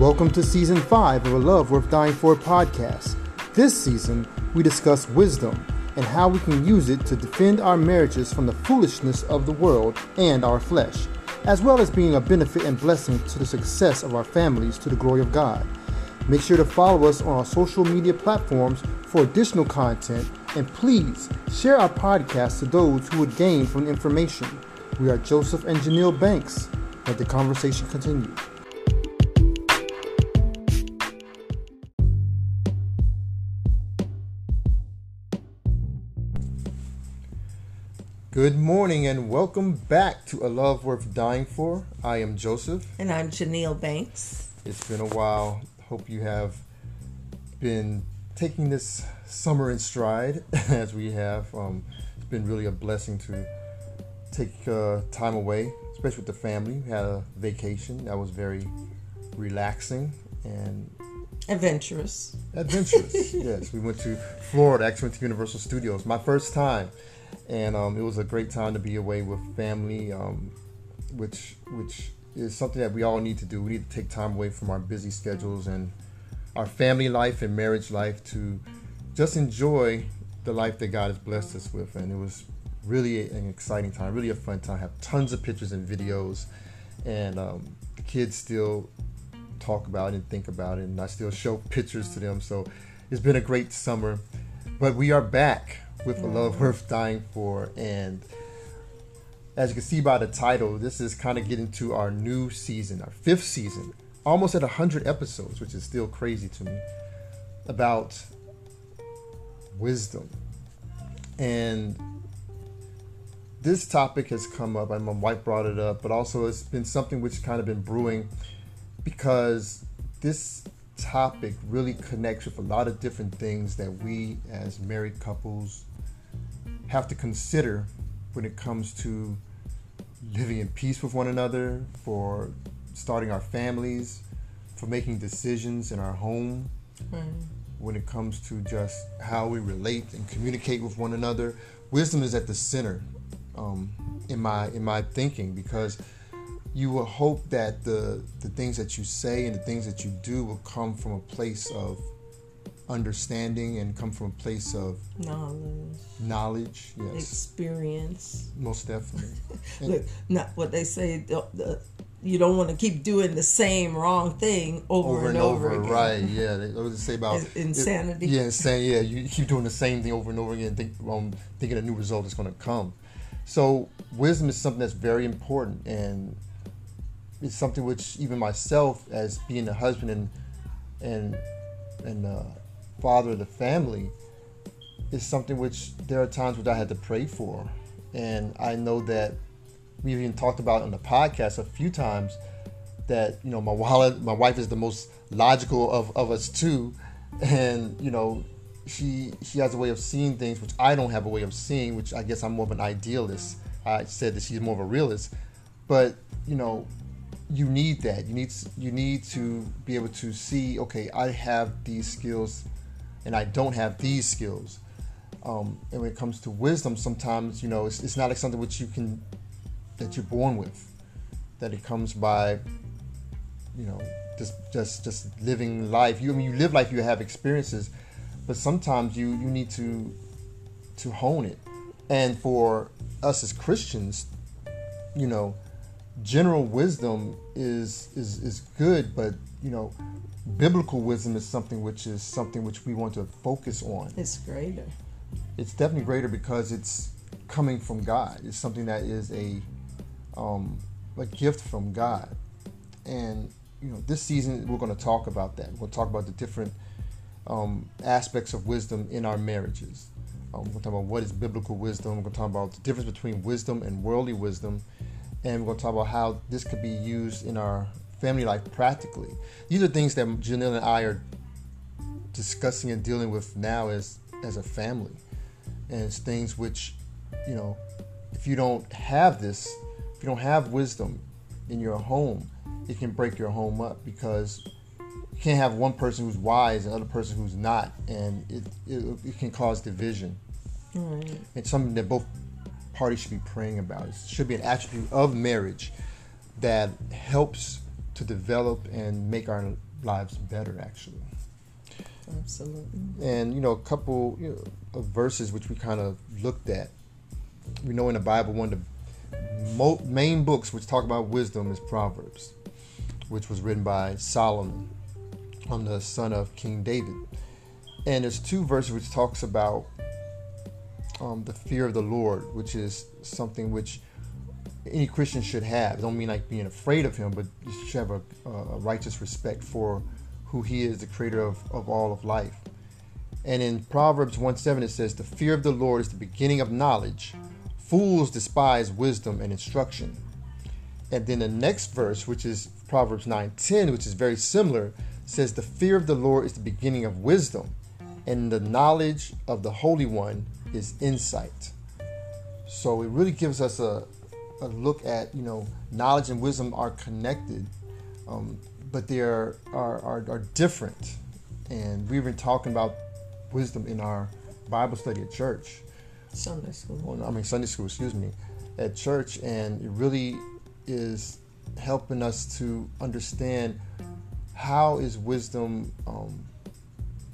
Welcome to season 5 of A Love Worth Dying For podcast. This season, we discuss wisdom and how we can use it to defend our marriages from the foolishness of the world and our flesh, as well as being a benefit and blessing to the success of our families to the glory of God. Make sure to follow us on our social media platforms for additional content, and please share our podcast to those who would gain from the information. We are Joseph and Janelle Banks. Let the conversation continue. Good morning and welcome back to A Love Worth Dying For. I am Joseph. And I'm Janelle Banks. It's been a while. Hope you have been taking this summer in stride as we have. Um, it's been really a blessing to take uh, time away, especially with the family. We had a vacation that was very relaxing and adventurous. Adventurous, yes. We went to Florida, actually went to Universal Studios. My first time and um, it was a great time to be away with family, um, which which is something that we all need to do. We need to take time away from our busy schedules and our family life and marriage life to just enjoy the life that God has blessed us with. And it was really an exciting time, really a fun time. I have tons of pictures and videos, and um, the kids still talk about it and think about it, and I still show pictures to them. So it's been a great summer. But we are back with a love worth dying for. And as you can see by the title, this is kind of getting to our new season, our fifth season, almost at 100 episodes, which is still crazy to me, about wisdom. And this topic has come up, and my wife brought it up, but also it's been something which kind of been brewing because this topic really connects with a lot of different things that we as married couples have to consider when it comes to living in peace with one another, for starting our families, for making decisions in our home, mm. when it comes to just how we relate and communicate with one another. Wisdom is at the center um, in my in my thinking because you will hope that the the things that you say and the things that you do will come from a place of understanding and come from a place of knowledge. Knowledge, yes. Experience. Most definitely. Look, not what they say. The, the, you don't want to keep doing the same wrong thing over, over and, and, over, over Right? Yeah. They always say about insanity. It, yeah, insane. Yeah, you keep doing the same thing over and over again, think, um, thinking a new result is going to come. So wisdom is something that's very important, and it's something which even myself, as being a husband and and and uh, father of the family is something which there are times which I had to pray for. And I know that we've even talked about on the podcast a few times that, you know, my wallet, my wife is the most logical of, of us two. And, you know, she she has a way of seeing things which I don't have a way of seeing, which I guess I'm more of an idealist. I said that she's more of a realist. But, you know, you need that. You need you need to be able to see, okay, I have these skills and I don't have these skills. Um, and when it comes to wisdom, sometimes you know it's, it's not like something which you can that you're born with. That it comes by, you know, just just just living life. You I mean you live life, you have experiences, but sometimes you you need to to hone it. And for us as Christians, you know, general wisdom is is is good, but you know, biblical wisdom is something which is something which we want to focus on. It's greater. It's definitely greater because it's coming from God. It's something that is a um, a gift from God. And you know, this season we're going to talk about that. We'll talk about the different um, aspects of wisdom in our marriages. Um, we're going to talk about what is biblical wisdom. We're going to talk about the difference between wisdom and worldly wisdom, and we're going to talk about how this could be used in our family life practically. These are things that Janelle and I are discussing and dealing with now as as a family, and it's things which, you know, if you don't have this, if you don't have wisdom in your home, it can break your home up because you can't have one person who's wise and another person who's not, and it it, it can cause division. Right. It's something that both parties should be praying about. It should be an attribute of marriage that helps to develop and make our lives better, actually. Absolutely. And you know, a couple you know, of verses which we kind of looked at. We know in the Bible one of the mo- main books which talk about wisdom is Proverbs, which was written by Solomon, on the son of King David. And there's two verses which talks about um, the fear of the Lord, which is something which any Christian should have. Don't mean like being afraid of Him, but you should have a, a righteous respect for who He is, the Creator of, of all of life. And in Proverbs 1 7, it says, The fear of the Lord is the beginning of knowledge. Fools despise wisdom and instruction. And then the next verse, which is Proverbs 9 10, which is very similar, says, The fear of the Lord is the beginning of wisdom, and the knowledge of the Holy One is insight. So it really gives us a, a look at, you know, knowledge and wisdom are connected, um, but they are, are, are, are different. And we've been talking about wisdom in our Bible study at church. Sunday school. Well, I mean, Sunday school, excuse me, at church. And it really is helping us to understand how is wisdom um,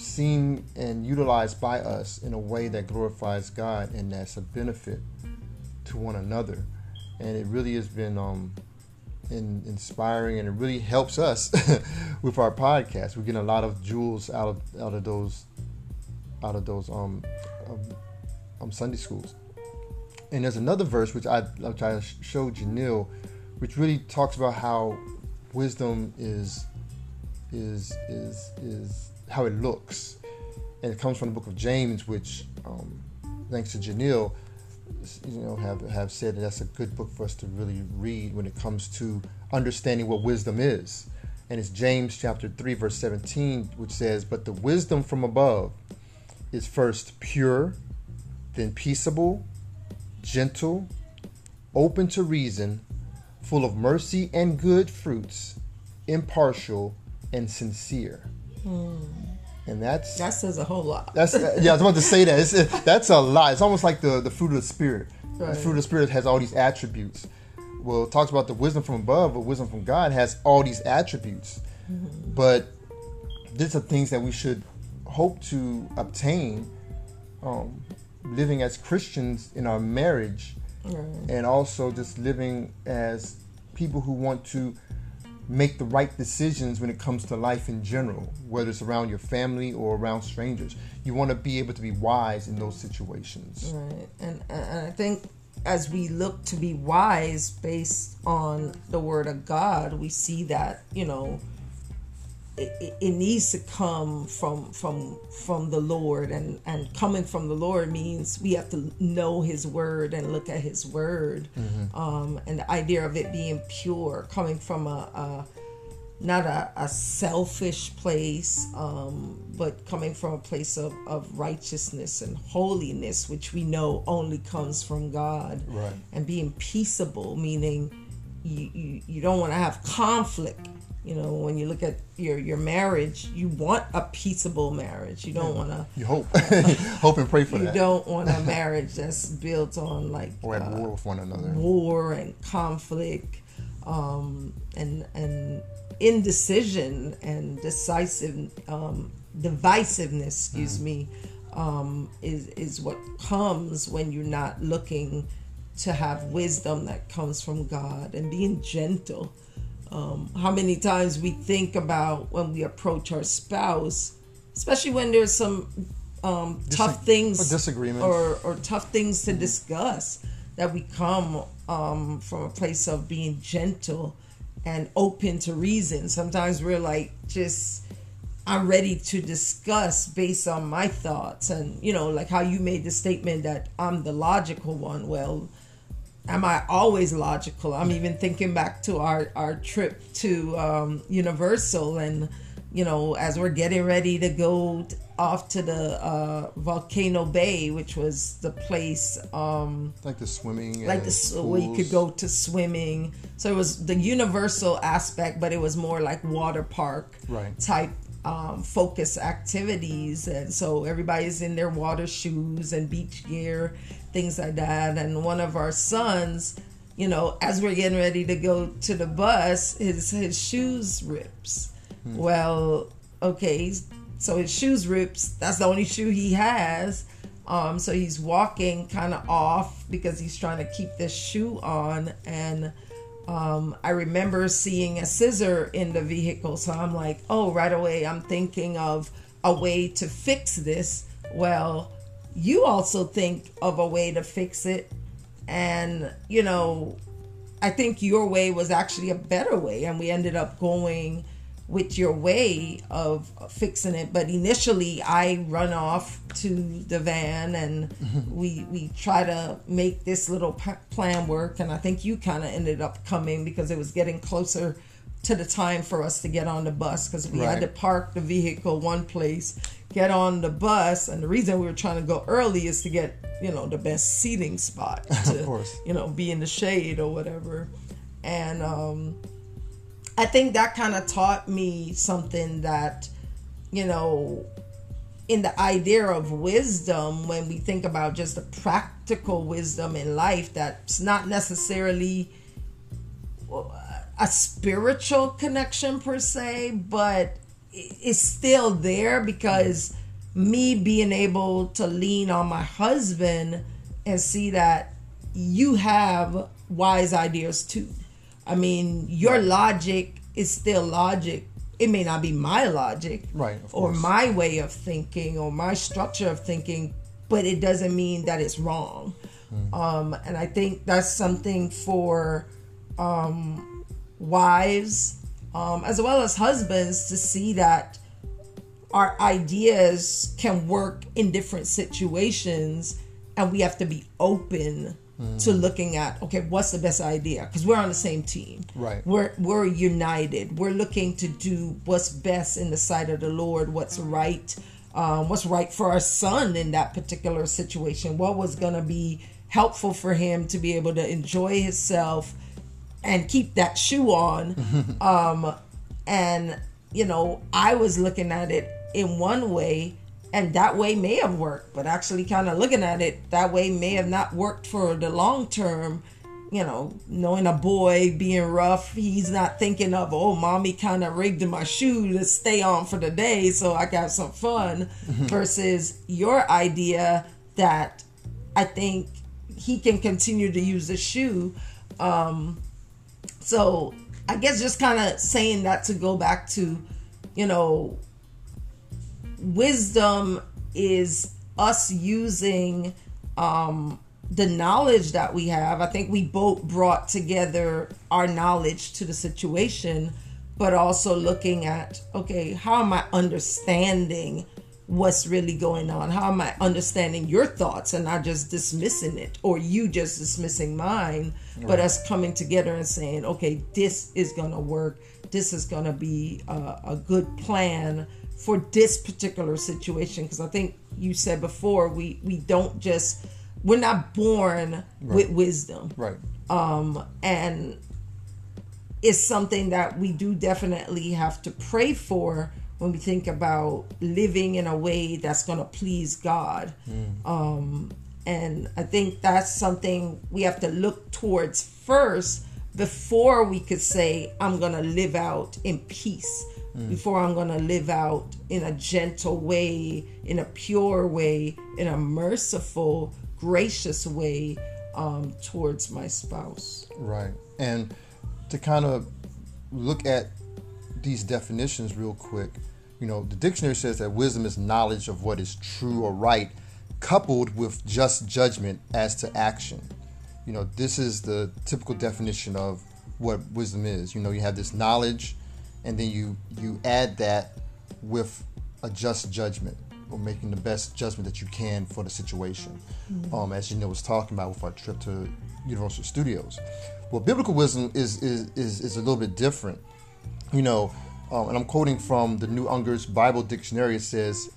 seen and utilized by us in a way that glorifies God and that's a benefit to one another. And it really has been um, in, inspiring, and it really helps us with our podcast. We're getting a lot of jewels out of out of those out of those um, um, Sunday schools. And there's another verse which I which I showed Janelle, which really talks about how wisdom is is is is how it looks, and it comes from the book of James, which um, thanks to Janelle, you know, have have said that that's a good book for us to really read when it comes to understanding what wisdom is. And it's James chapter three, verse seventeen, which says, "But the wisdom from above is first pure, then peaceable, gentle, open to reason, full of mercy and good fruits, impartial and sincere." Hmm. And that's that says a whole lot. That's yeah. I was about to say that. It's, that's a lot. It's almost like the the fruit of the spirit. Right. The fruit of the spirit has all these attributes. Well, it talks about the wisdom from above, but wisdom from God has all these attributes. Mm-hmm. But these are things that we should hope to obtain, um, living as Christians in our marriage, right. and also just living as people who want to make the right decisions when it comes to life in general, whether it's around your family or around strangers. You want to be able to be wise in those situations. Right. And, and I think as we look to be wise based on the word of God, we see that, you know, it, it, needs to come from from from the Lord and and coming from the Lord means we have to know his word and look at his word mm-hmm. um, and the idea of it being pure coming from a, a not a, a, selfish place um, but coming from a place of, of righteousness and holiness which we know only comes from God right. and being peaceable meaning you, you, you don't want to have conflict you know when you look at your your marriage you want a peaceable marriage. You don't want to you hope. Hope and pray for you that. you don't want a marriage that's built on like or at uh, war with one another. war and conflict um, and and indecision and decisive um, divisiveness excuse mm. me um, is is what comes when you're not looking to have wisdom that comes from God and being gentle um, how many times we think about when we approach our spouse, especially when there's some um, tough things or disagreements or, or tough things to discuss, that we come um, from a place of being gentle and open to reason. Sometimes we're like just I'm ready to discuss based on my thoughts and you know like how you made the statement that I'm the logical one. Well, am I always logical? I'm even thinking back to our our trip to um, Universal, and you know, as we're getting ready to go off to the uh, Volcano Bay, which was the place um, like the swimming, like the where you could go to swimming. So it was the Universal aspect, but it was more like water park right. type um, focus activities, and so everybody's in their water shoes and beach gear, things like that. And one of our sons, you know, as we're getting ready to go to the bus, his his shoes rips. Well, okay, so his shoes rips. That's the only shoe he has. Um, so he's walking kind of off because he's trying to keep this shoe on. And um, I remember seeing a scissor in the vehicle. So I'm like, oh, right away, I'm thinking of a way to fix this. Well, you also think of a way to fix it. And, you know, I think your way was actually a better way. And we ended up going with your way of fixing it. But initially, I run off to the van and we we try to make this little p- plan work. And I think you kind of ended up coming because it was getting closer to the time for us to get on the bus because we had to park the vehicle one place, get on the bus, and the reason we were trying to go early is to get you know the best seating spot to you know be in the shade or whatever, and um, I think that kind of taught me something that you know in the idea of wisdom when we think about just the practical wisdom in life that's not necessarily uh, a spiritual connection per se, but it's still there because me being able to lean on my husband and see that you have wise ideas too. I mean, your logic is still logic. It may not be my logic Right, or course. my way of thinking or my structure of thinking, but it doesn't mean that it's wrong. Um, and I think that's something for um, wives um, as well as husbands to see that our ideas can work in different situations and we have to be open to looking at okay what's the best idea? Because we're on the same team. Right. we're we're united. We're looking to do what's best in the sight of the lord what's right um, what's right for our son in that particular situation what was going to be helpful for him to be able to enjoy himself and keep that shoe on. Um, and you know i was looking at it in one way and that way may have worked but actually kind of looking at it that way may have not worked for the long term you know knowing a boy being rough he's not thinking of oh mommy kind of rigged my shoe to stay on for the day so i got some fun versus your idea that i think he can continue to use the shoe. Um, so I guess just kind of saying that to go back to, you know, wisdom is us using um, the knowledge that we have. I think we both brought together our knowledge to the situation, but also looking at, okay, how am I understanding what's really going on? How am I understanding your thoughts and not just dismissing it or you just dismissing mine, but us coming together and saying, okay, this is going to work. This is going to be a, a good plan for this particular situation. Because I think you said before, we, we don't just, we're not born with wisdom Right. um, and it's something that we do definitely have to pray for when we think about living in a way that's going to please God. Um, and I think that's something we have to look towards first before we could say, I'm going to live out in peace, before I'm going to live out in a gentle way, in a pure way, in a merciful, gracious way um, towards my spouse. Right. And to kind of look at these definitions real quick, you know, the dictionary says that wisdom is knowledge of what is true or right, coupled with just judgment as to action. You know, this is the typical definition of what wisdom is. You know, you have this knowledge, and then you you add that with a just judgment or making the best judgment that you can for the situation. Um, as you know, was talking about with our trip to Universal Studios. Well, biblical wisdom is is is, is a little bit different. You know, um, and I'm quoting from the New Unger's Bible Dictionary. It says,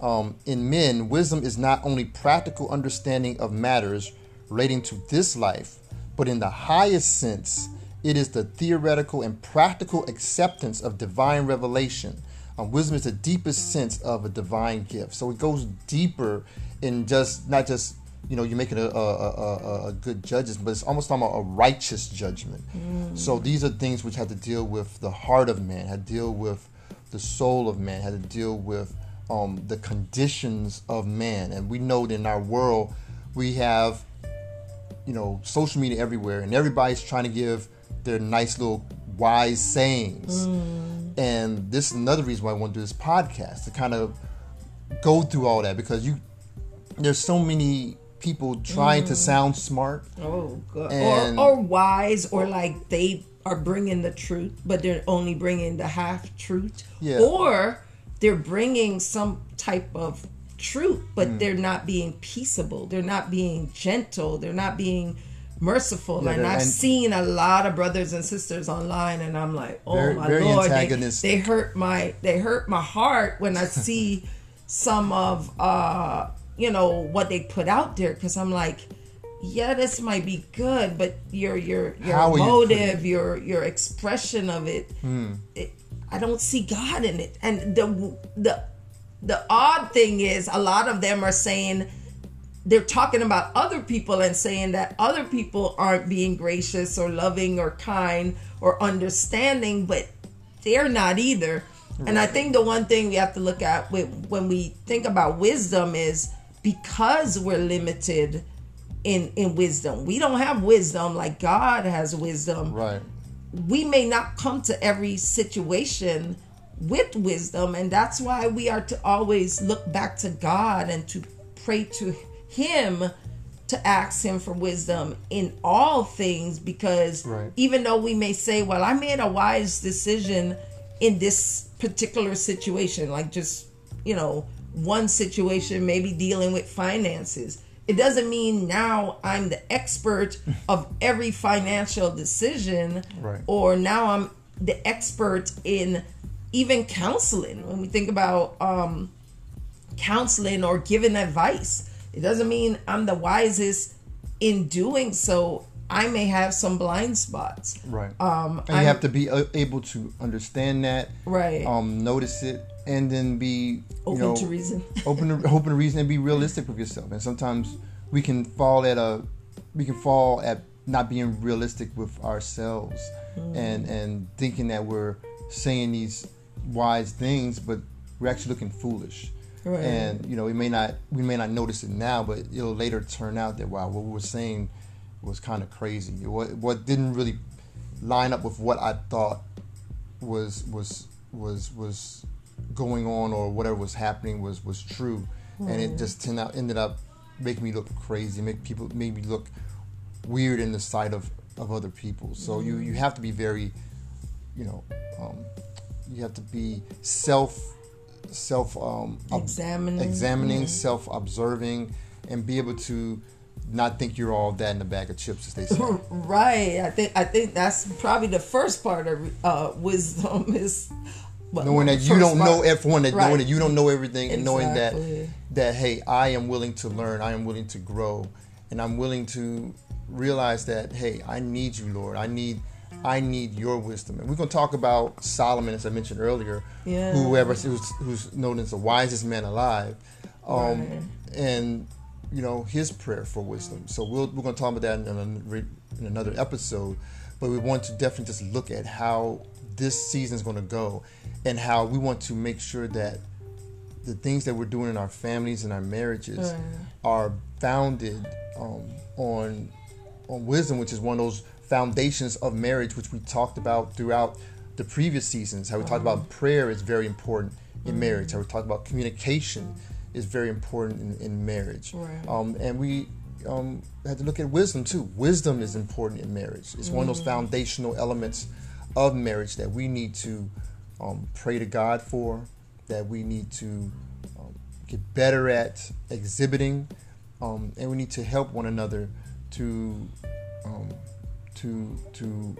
um, "In men, wisdom is not only practical understanding of matters relating to this life, but in the highest sense, it is the theoretical and practical acceptance of divine revelation." Um, wisdom is the deepest sense of a divine gift. So it goes deeper in just not just you know you're making a, a, a, a- a good judgment, but it's almost talking about a righteous judgment. So these are things which have to deal with the heart of man, have to deal with the soul of man, had to deal with um, the conditions of man. And we know that in our world, we have, you know, social media everywhere, and everybody's trying to give their nice little wise sayings. And this is another reason why I want to do this podcast to kind of go through all that because you there's so many people trying to sound smart. Oh, good. Or or wise, or like they are bringing the truth, but they're only bringing the half truth. Yeah. Or they're bringing some type of truth, but Mm. they're not being peaceable. They're not being gentle. They're not being merciful. Yeah, and I've and- seen a lot of brothers and sisters online, and I'm like, oh Very- my very lord, they, they hurt my they hurt my heart when I see some of uh you know what they put out there because I'm like yeah this might be good but your your your How are you motive your your expression of it, it I don't see God in it. And the the the odd thing is a lot of them are saying they're talking about other people and saying that other people aren't being gracious or loving or kind or understanding, but they're not either. And I think the one thing we have to look at when we think about wisdom is because we're limited in in wisdom. We don't have wisdom like God has wisdom Right. we may not come to every situation with wisdom and that's why we are to always look back to God and to pray to him to ask him for wisdom in all things because Right. even though we may say well I made a wise decision in this particular situation like just you know one situation maybe dealing with finances it doesn't mean now I'm the expert of every financial decision Right. or now I'm the expert in even counseling. When we think about um, counseling or giving advice, it doesn't mean I'm the wisest in doing so. I may have some blind spots. Right. Um, and I'm- you have to be uh, able to understand that, Right. Um, notice it, and then be Open you know, to reason. open to open to reason, and be realistic with yourself. And sometimes we can fall at a, we can fall at not being realistic with ourselves, Hmm. and and thinking that we're saying these wise things, but we're actually looking foolish. Right. And you know, we may not we may not notice it now, but it'll later turn out that wow, what we were saying was kind of crazy. What what didn't really line up with what I thought was was was was going on or whatever was happening was was true, and it just turned out ended up making me look crazy, make people make me look weird in the sight of of other people. So you you have to be very, you know, um, you have to be self self um, Examining. examining, self observing, and be able to not think you're all that in a bag of chips, as they say. Right. I think I think that's probably the first part of uh, wisdom is well, knowing that you don't know part- everyone, that Right. knowing that you don't know everything, and knowing that that hey, I am willing to learn, I am willing to grow, and I'm willing to realize that hey, I need you, Lord. I need I need your wisdom. And we're gonna talk about Solomon, as I mentioned earlier, Yeah. whoever who's, who's known as the wisest man alive, um, Right. and you know his prayer for wisdom. So we'll, we're gonna talk about that in, in another episode. But we want to definitely just look at how this season is going to go, and how we want to make sure that the things that we're doing in our families and our marriages Right. are founded um, on on wisdom, which is one of those foundations of marriage, which we talked about throughout the previous seasons. How we talked about prayer is very important in marriage. How we talked about communication is very important in, in marriage. Right. Um, and we um, had to look at wisdom too. Wisdom is important in marriage. It's one of those foundational elements of marriage that we need to um, pray to God for, that we need to um, get better at exhibiting, um, and we need to help one another to um, to to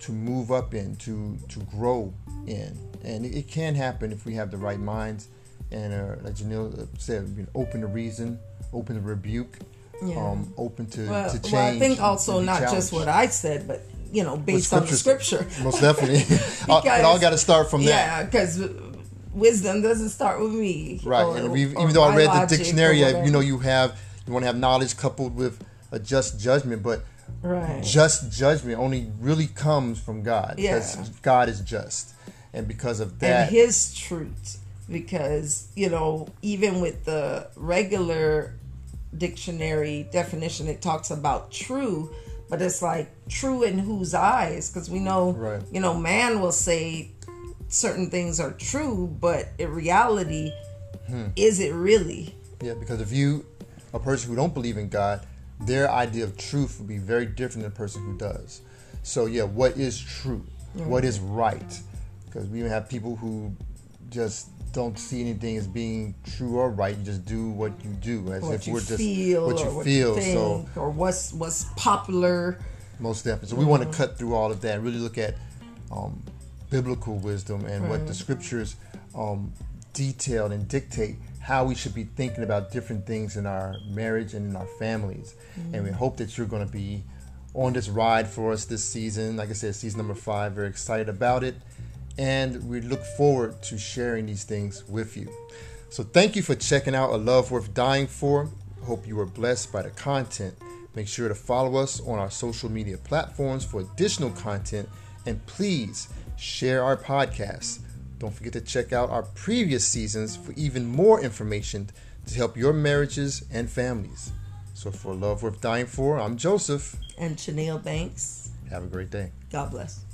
to move up in, to to grow in, and it, it can happen if we have the right minds, and uh, like Janelle said, you know, open to reason, open to rebuke, Yeah. um, open to, Well, to change. well, I think also not just what I said, but you know, based on the scripture. Most definitely, Uh, it all got to start from that. Yeah, because wisdom doesn't start with me. Right, or- and we've, even though I read the dictionary, uh, you know, you have you want to have knowledge coupled with a just judgment, but right? just judgment only really comes from God Yeah. because God is just, and because of that, and his truth. Because you know, even with the regular dictionary definition, it talks about true, but it's like true in whose eyes? Because we know, Right. you know, man will say certain things are true, but in reality, Hmm. is it really? Yeah, because if you, a person who don't believe in God, their idea of truth would be very different than a person who does. So yeah, what is true? What is right? Because we have people who just don't see anything as being true or right. You just do what you do, as What if you we're just feel, what you or what feel. you so or what's what's popular. most definitely. So we want to cut through all of that and really look at um, biblical wisdom and what the scriptures um, detail and dictate how we should be thinking about different things in our marriage and in our families. And we mm-hmm. hope that you're going to be on this ride for us this season. Like I said, season number five. Very excited about it. And we look forward to sharing these things with you. So thank you for checking out A Love Worth Dying For. Hope you were blessed by the content. Make sure to follow us on our social media platforms for additional content and please share our podcast. Don't forget to check out our previous seasons for even more information to help your marriages and families. So for Love Worth Dying For, I'm Joseph. And Janelle Banks, Have a great day. God bless.